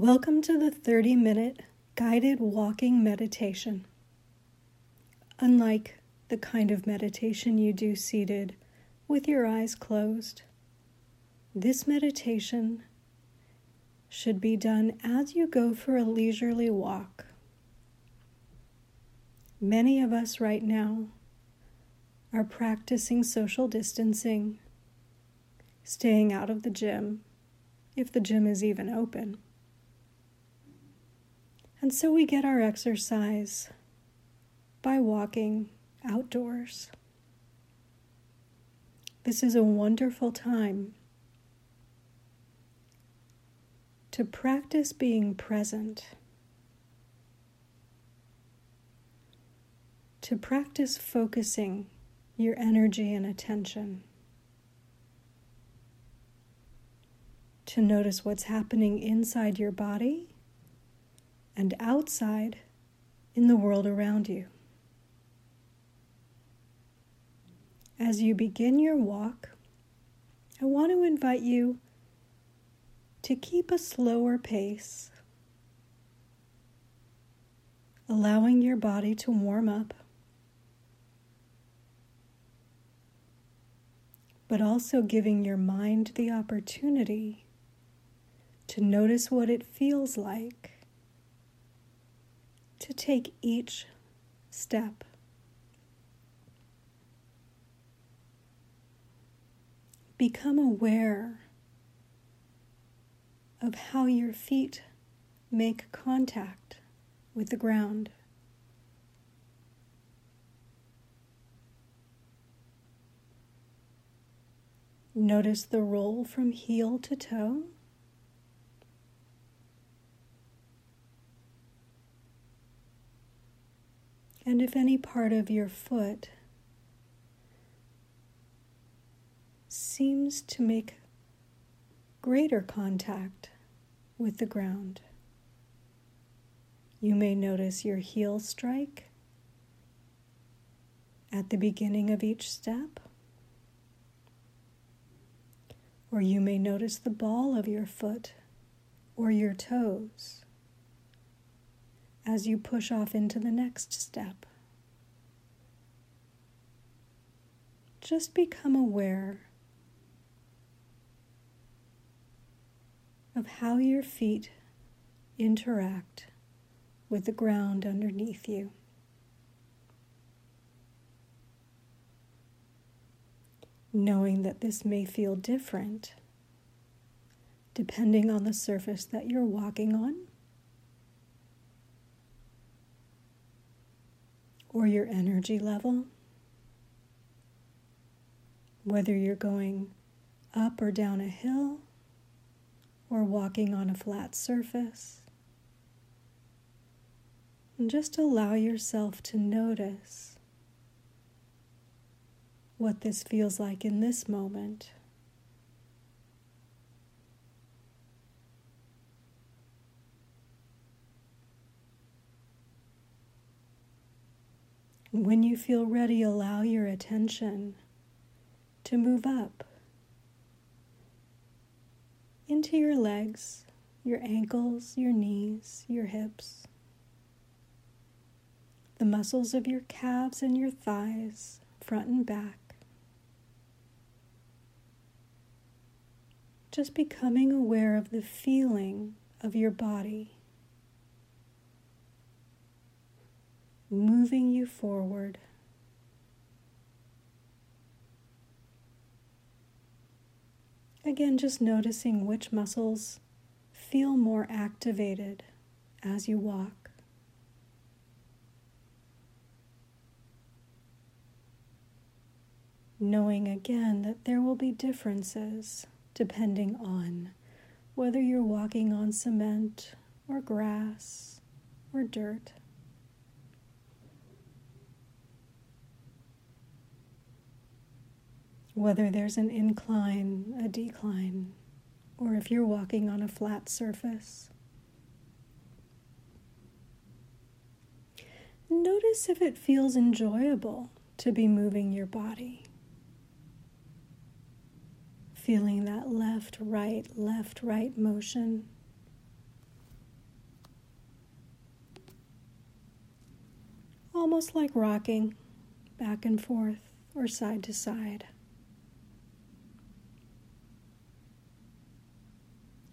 Welcome to the 30 minute guided walking meditation. Unlike the kind of meditation you do seated with your eyes closed, this meditation should be done as you go for a leisurely walk. Many of us right now are practicing social distancing, staying out of the gym, if the gym is even open. And so we get our exercise by walking outdoors. This is a wonderful time to practice being present, to practice focusing your energy and attention, to notice what's happening inside your body and outside in the world around you. As you begin your walk, I want to invite you to keep a slower pace, allowing your body to warm up, but also giving your mind the opportunity to notice what it feels like to take each step. Become aware of how your feet make contact with the ground. Notice the roll from heel to toe. And if any part of your foot seems to make greater contact with the ground, you may notice your heel strike at the beginning of each step, or you may notice the ball of your foot or your toes as you push off into the next step. Just become aware of how your feet interact with the ground underneath you. Knowing that this may feel different depending on the surface that you're walking on or your energy level, whether you're going up or down a hill or walking on a flat surface. And just allow yourself to notice what this feels like in this moment. When you feel ready, allow your attention to move up into your legs, your ankles, your knees, your hips, the muscles of your calves and your thighs, front and back. Just becoming aware of the feeling of your body moving you forward. Again, just noticing which muscles feel more activated as you walk. Knowing again that there will be differences depending on whether you're walking on cement or grass or dirt. whether there's an incline, a decline, or if you're walking on a flat surface. Notice if it feels enjoyable to be moving your body. Feeling that left, right, left, right motion. Almost like rocking back and forth or side to side.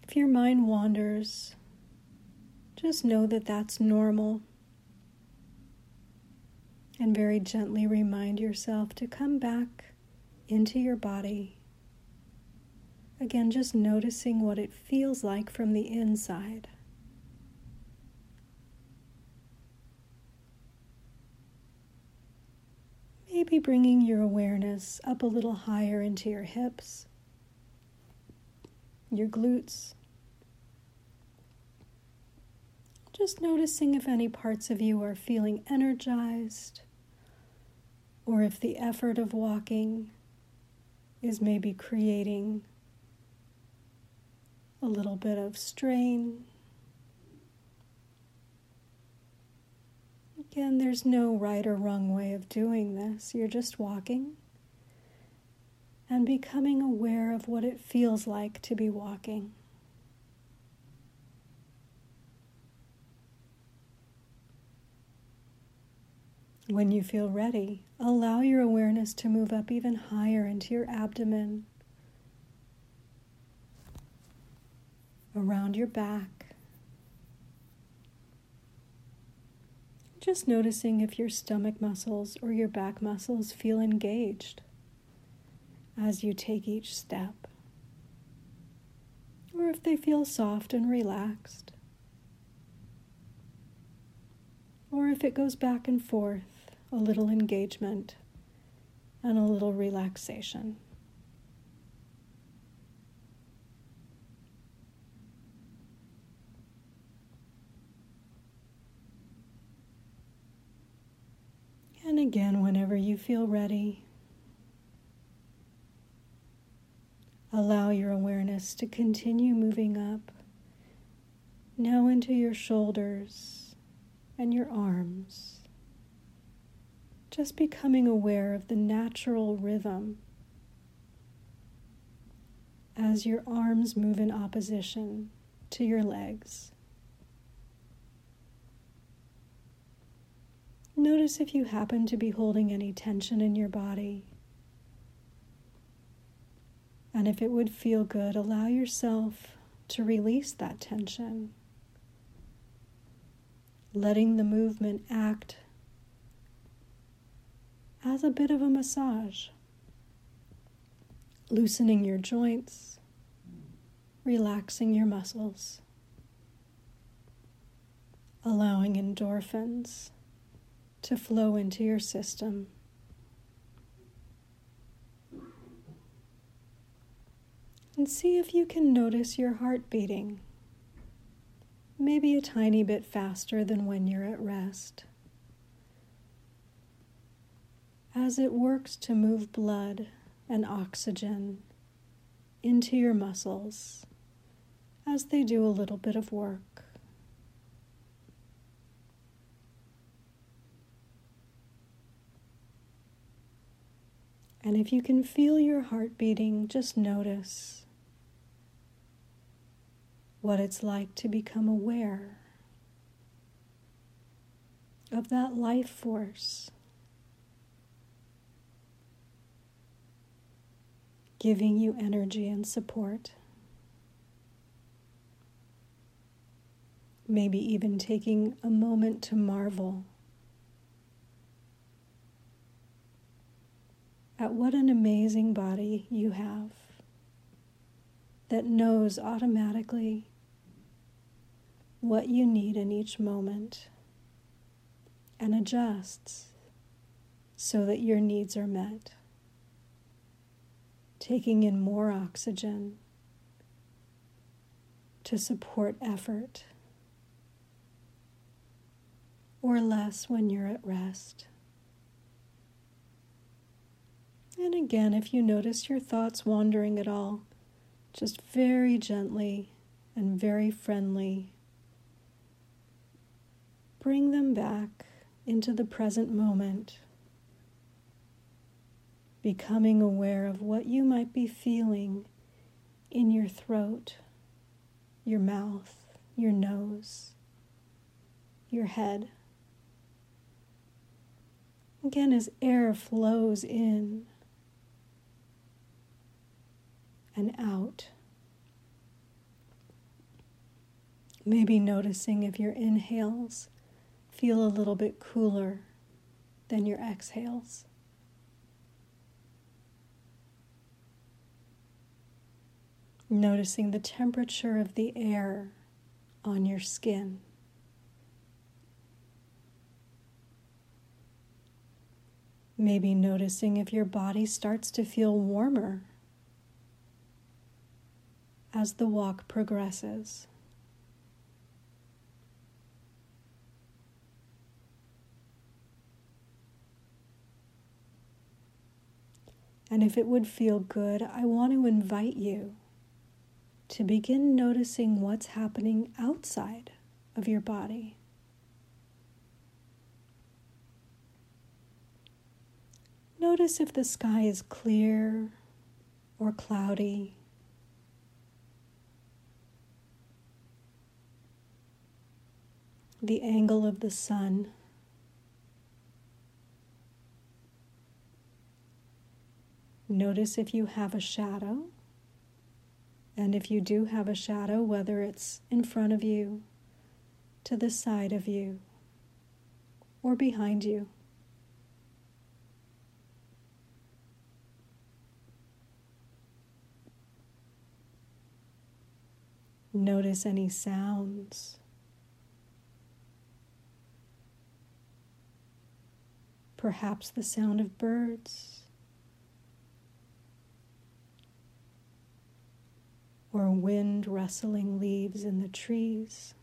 If your mind wanders, just know that that's normal. And very gently remind yourself to come back into your body. Again, just noticing what it feels like from the inside. Maybe bringing your awareness up a little higher into your hips, your glutes. Just noticing if any parts of you are feeling energized or if the effort of walking is maybe creating a little bit of strain. Again, there's no right or wrong way of doing this. You're just walking and becoming aware of what it feels like to be walking. When you feel ready, allow your awareness to move up even higher into your abdomen, around your back. Just noticing if your stomach muscles or your back muscles feel engaged as you take each step, or if they feel soft and relaxed, or if it goes back and forth a little engagement, and a little relaxation. And again, whenever you feel ready, allow your awareness to continue moving up, now into your shoulders and your arms just becoming aware of the natural rhythm as your arms move in opposition to your legs. Notice if you happen to be holding any tension in your body. And if it would feel good, allow yourself to release that tension, letting the movement act as a bit of a massage, loosening your joints, relaxing your muscles, allowing endorphins to flow into your system. And see if you can notice your heart beating, maybe a tiny bit faster than when you're at rest as it works to move blood and oxygen into your muscles as they do a little bit of work. And if you can feel your heart beating, just notice what it's like to become aware of that life force giving you energy and support. Maybe even taking a moment to marvel at what an amazing body you have that knows automatically what you need in each moment and adjusts so that your needs are met taking in more oxygen to support effort, or less when you're at rest. And again, if you notice your thoughts wandering at all, just very gently and very friendly, bring them back into the present moment becoming aware of what you might be feeling in your throat, your mouth, your nose, your head. Again, as air flows in and out. Maybe noticing if your inhales feel a little bit cooler than your exhales. Noticing the temperature of the air on your skin. Maybe noticing if your body starts to feel warmer as the walk progresses. And if it would feel good, I want to invite you to begin noticing what's happening outside of your body. Notice if the sky is clear or cloudy. The angle of the sun. Notice if you have a shadow. And if you do have a shadow, whether it's in front of you, to the side of you, or behind you. Notice any sounds. Perhaps the sound of birds. Or wind rustling leaves in the trees.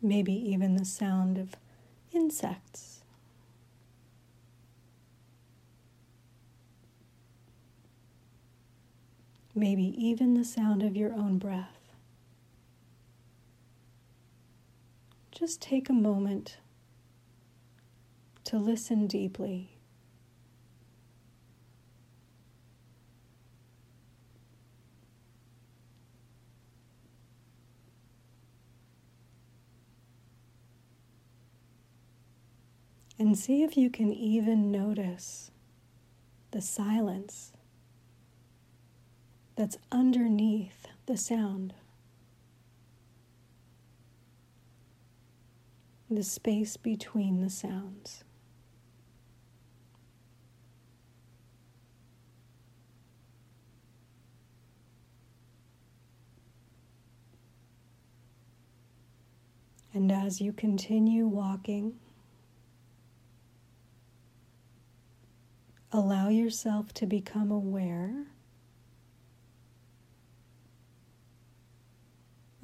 Maybe even the sound of insects. maybe even the sound of your own breath. Just take a moment to listen deeply. And see if you can even notice the silence that's underneath the sound. The space between the sounds. And as you continue walking, allow yourself to become aware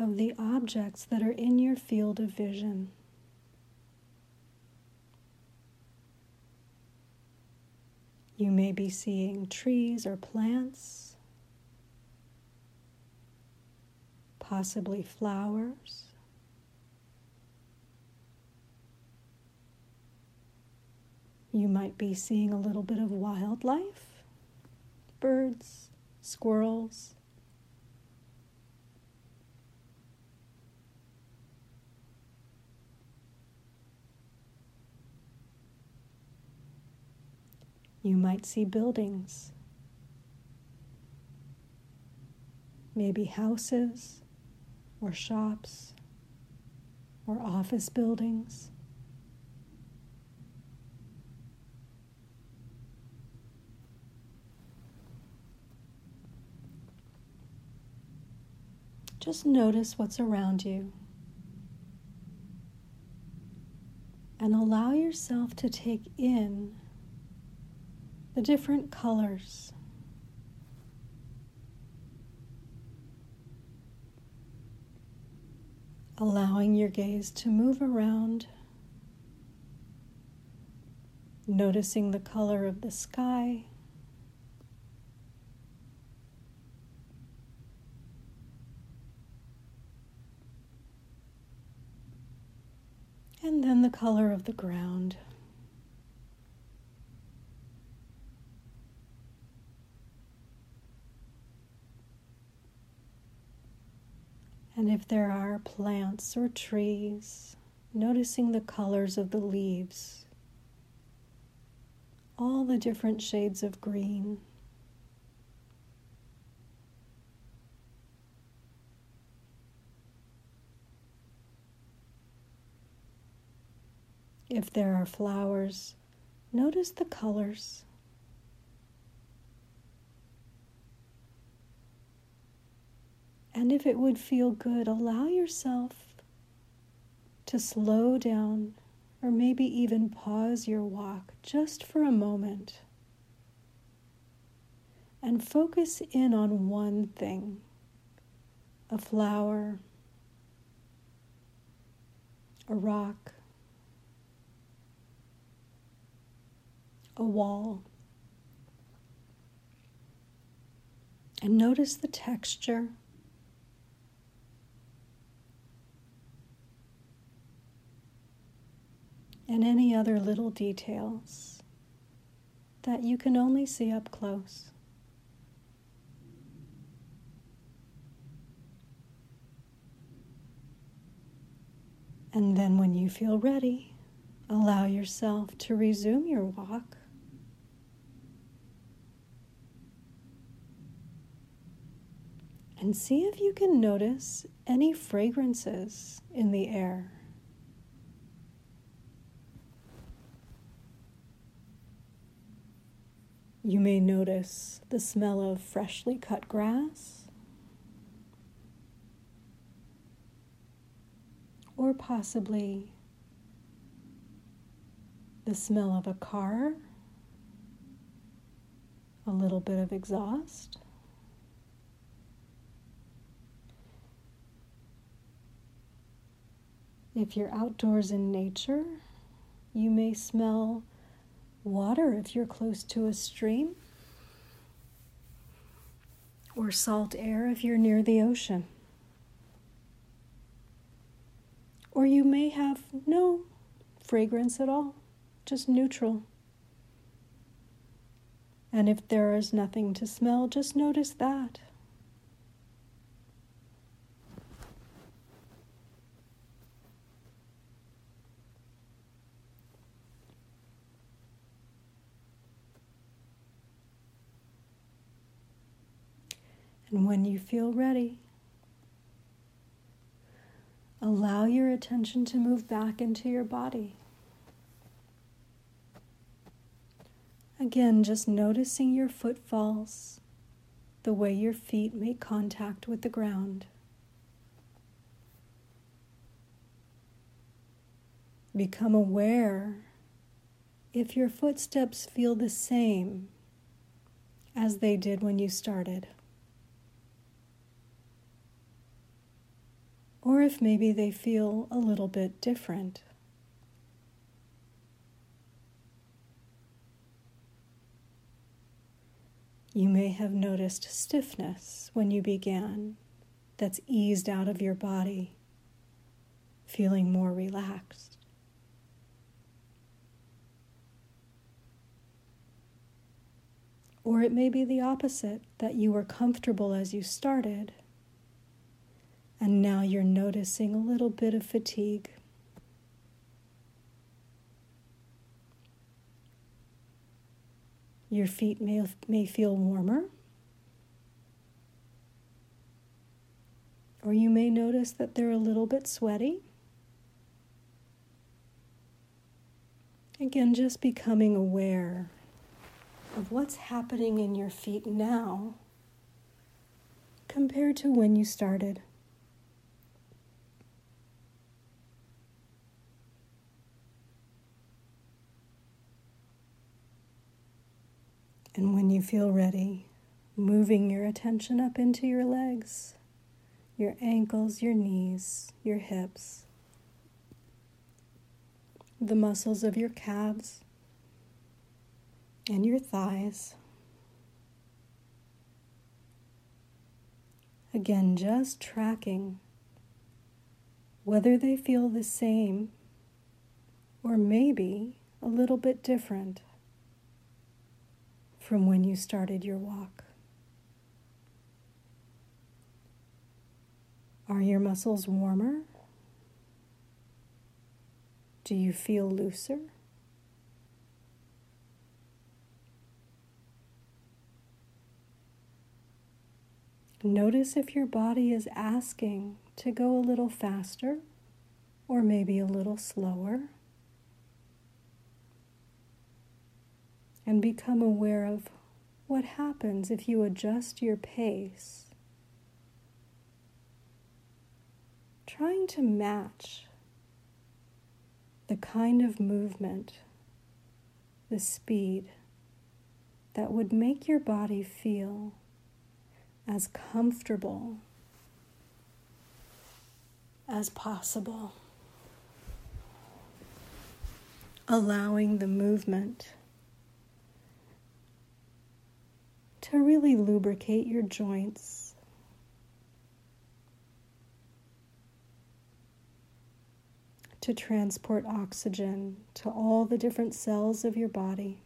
of the objects that are in your field of vision. You may be seeing trees or plants, possibly flowers. You might be seeing a little bit of wildlife, birds, squirrels, You might see buildings, maybe houses or shops or office buildings. Just notice what's around you and allow yourself to take in the different colors. Allowing your gaze to move around, noticing the color of the sky. And then the color of the ground. And if there are plants or trees, noticing the colors of the leaves, all the different shades of green. If there are flowers, notice the colors. And if it would feel good, allow yourself to slow down or maybe even pause your walk just for a moment and focus in on one thing a flower, a rock, a wall. And notice the texture. And any other little details that you can only see up close. And then, when you feel ready, allow yourself to resume your walk. And see if you can notice any fragrances in the air. You may notice the smell of freshly cut grass, or possibly the smell of a car, a little bit of exhaust. If you're outdoors in nature, you may smell water if you're close to a stream, or salt air if you're near the ocean. Or you may have no fragrance at all, just neutral. And if there is nothing to smell, just notice that. And when you feel ready, allow your attention to move back into your body. Again, just noticing your footfalls, the way your feet make contact with the ground. Become aware if your footsteps feel the same as they did when you started. Or if maybe they feel a little bit different. You may have noticed stiffness when you began that's eased out of your body, feeling more relaxed. Or it may be the opposite, that you were comfortable as you started and now you're noticing a little bit of fatigue. Your feet may, may feel warmer. Or you may notice that they're a little bit sweaty. Again, just becoming aware of what's happening in your feet now compared to when you started. And when you feel ready, moving your attention up into your legs, your ankles, your knees, your hips, the muscles of your calves, and your thighs. Again, just tracking whether they feel the same or maybe a little bit different from when you started your walk. Are your muscles warmer? Do you feel looser? Notice if your body is asking to go a little faster or maybe a little slower. And become aware of what happens if you adjust your pace, trying to match the kind of movement, the speed that would make your body feel as comfortable as possible. Allowing the movement to really lubricate your joints. To transport oxygen to all the different cells of your body.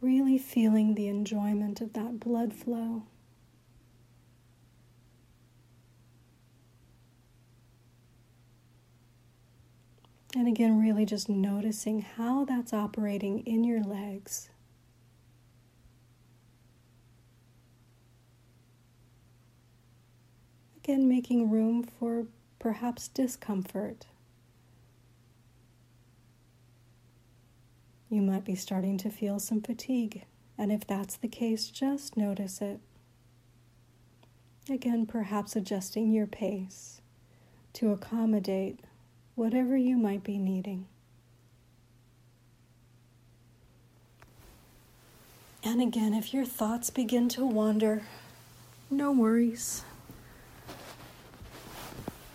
Really feeling the enjoyment of that blood flow. And again, really just noticing how that's operating in your legs. Again, making room for perhaps discomfort. You might be starting to feel some fatigue, and if that's the case, just notice it. Again, perhaps adjusting your pace to accommodate whatever you might be needing. And again, if your thoughts begin to wander, no worries.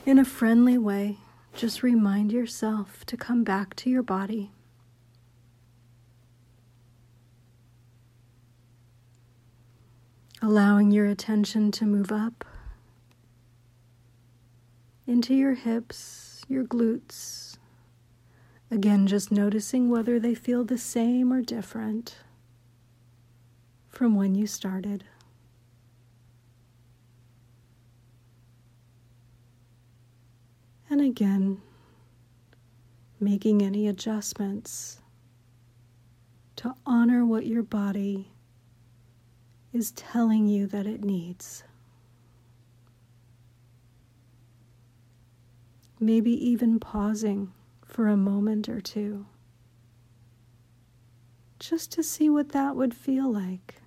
In a friendly way, just remind yourself to come back to your body. allowing your attention to move up into your hips, your glutes. Again, just noticing whether they feel the same or different from when you started. And again, making any adjustments to honor what your body is telling you that it needs. Maybe even pausing for a moment or two just to see what that would feel like.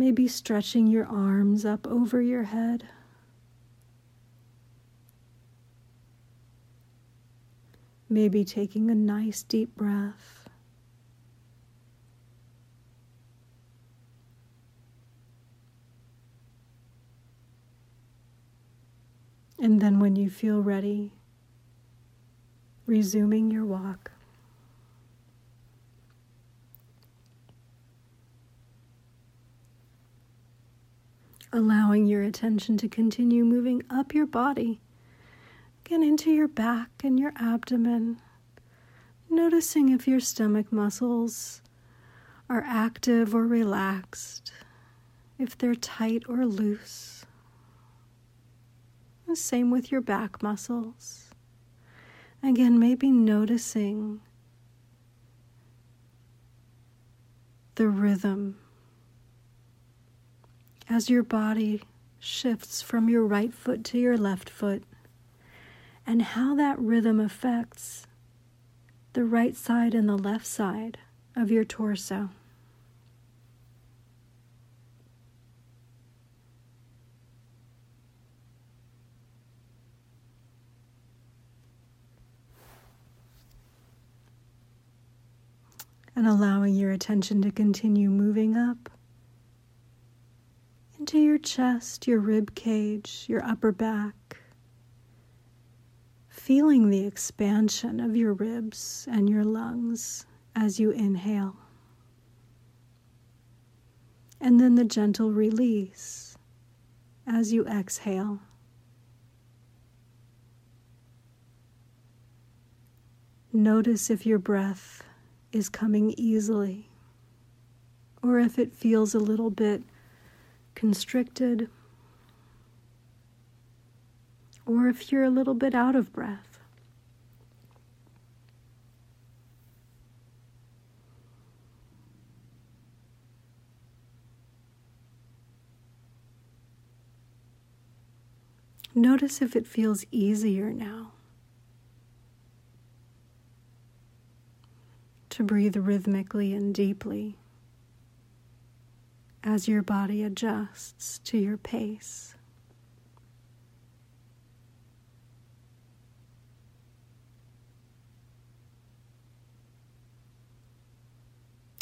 Maybe stretching your arms up over your head. Maybe taking a nice deep breath. And then, when you feel ready, resuming your walk. Allowing your attention to continue moving up your body, again into your back and your abdomen. Noticing if your stomach muscles are active or relaxed, if they're tight or loose. The same with your back muscles. Again, maybe noticing the rhythm as your body shifts from your right foot to your left foot, and how that rhythm affects the right side and the left side of your torso. and allowing your attention to continue moving up into your chest, your rib cage, your upper back. Feeling the expansion of your ribs and your lungs as you inhale. And then the gentle release as you exhale. Notice if your breath is coming easily or if it feels a little bit constricted, or if you're a little bit out of breath. Notice if it feels easier now to breathe rhythmically and deeply as your body adjusts to your pace.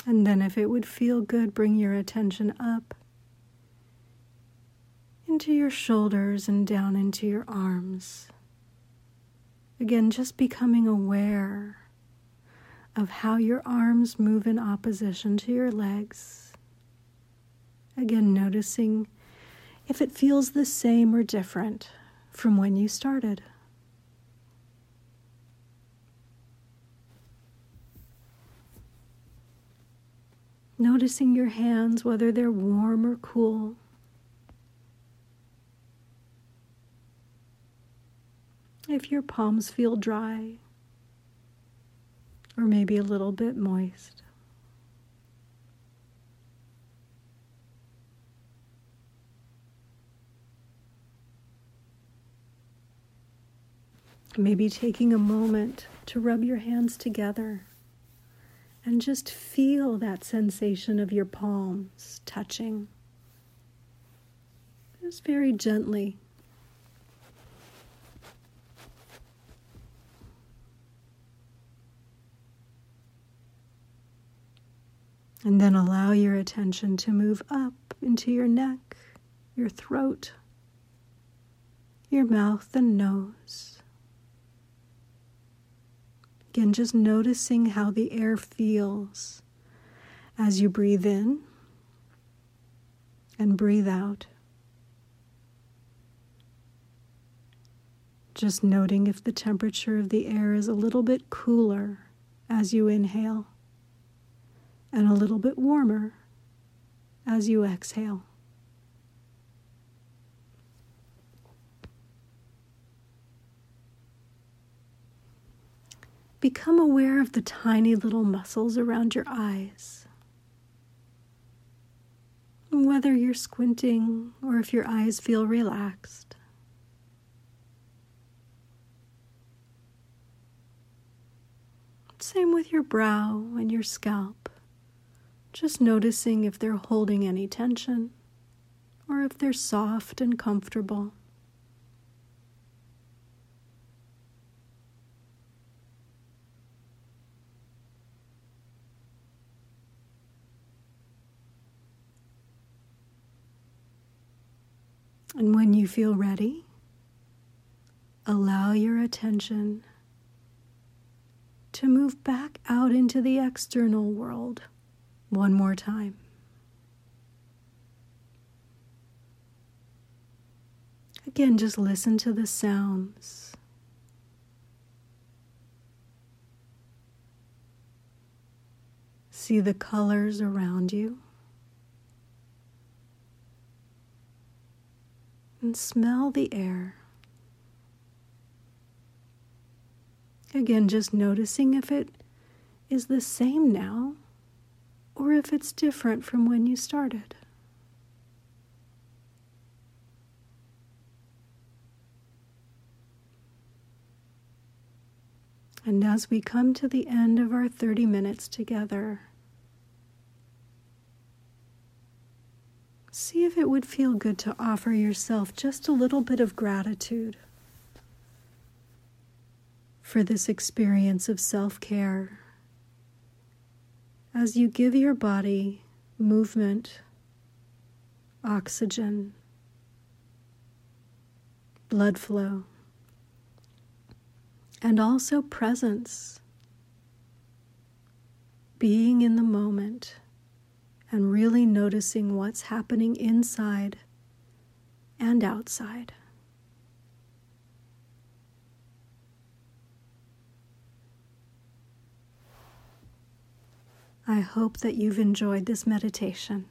And then, if it would feel good, bring your attention up into your shoulders and down into your arms. Again, just becoming aware of how your arms move in opposition to your legs. Again, noticing if it feels the same or different from when you started. Noticing your hands, whether they're warm or cool. If your palms feel dry or maybe a little bit moist. Maybe taking a moment to rub your hands together and just feel that sensation of your palms touching. Just very gently. And then allow your attention to move up into your neck, your throat, your mouth and nose. Again, just noticing how the air feels as you breathe in and breathe out. Just noting if the temperature of the air is a little bit cooler as you inhale and a little bit warmer as you exhale. Become aware of the tiny little muscles around your eyes. Whether you're squinting or if your eyes feel relaxed. Same with your brow and your scalp. Just noticing if they're holding any tension or if they're soft and comfortable. And when you feel ready, allow your attention to move back out into the external world one more time. Again, just listen to the sounds. See the colors around you. And smell the air. Again, just noticing if it is the same now or if it's different from when you started. And as we come to the end of our 30 minutes together, see if it would feel good to offer yourself just a little bit of gratitude for this experience of self care as you give your body movement, oxygen, blood flow, and also presence, being in the moment and really noticing what's happening inside and outside. I hope that you've enjoyed this meditation.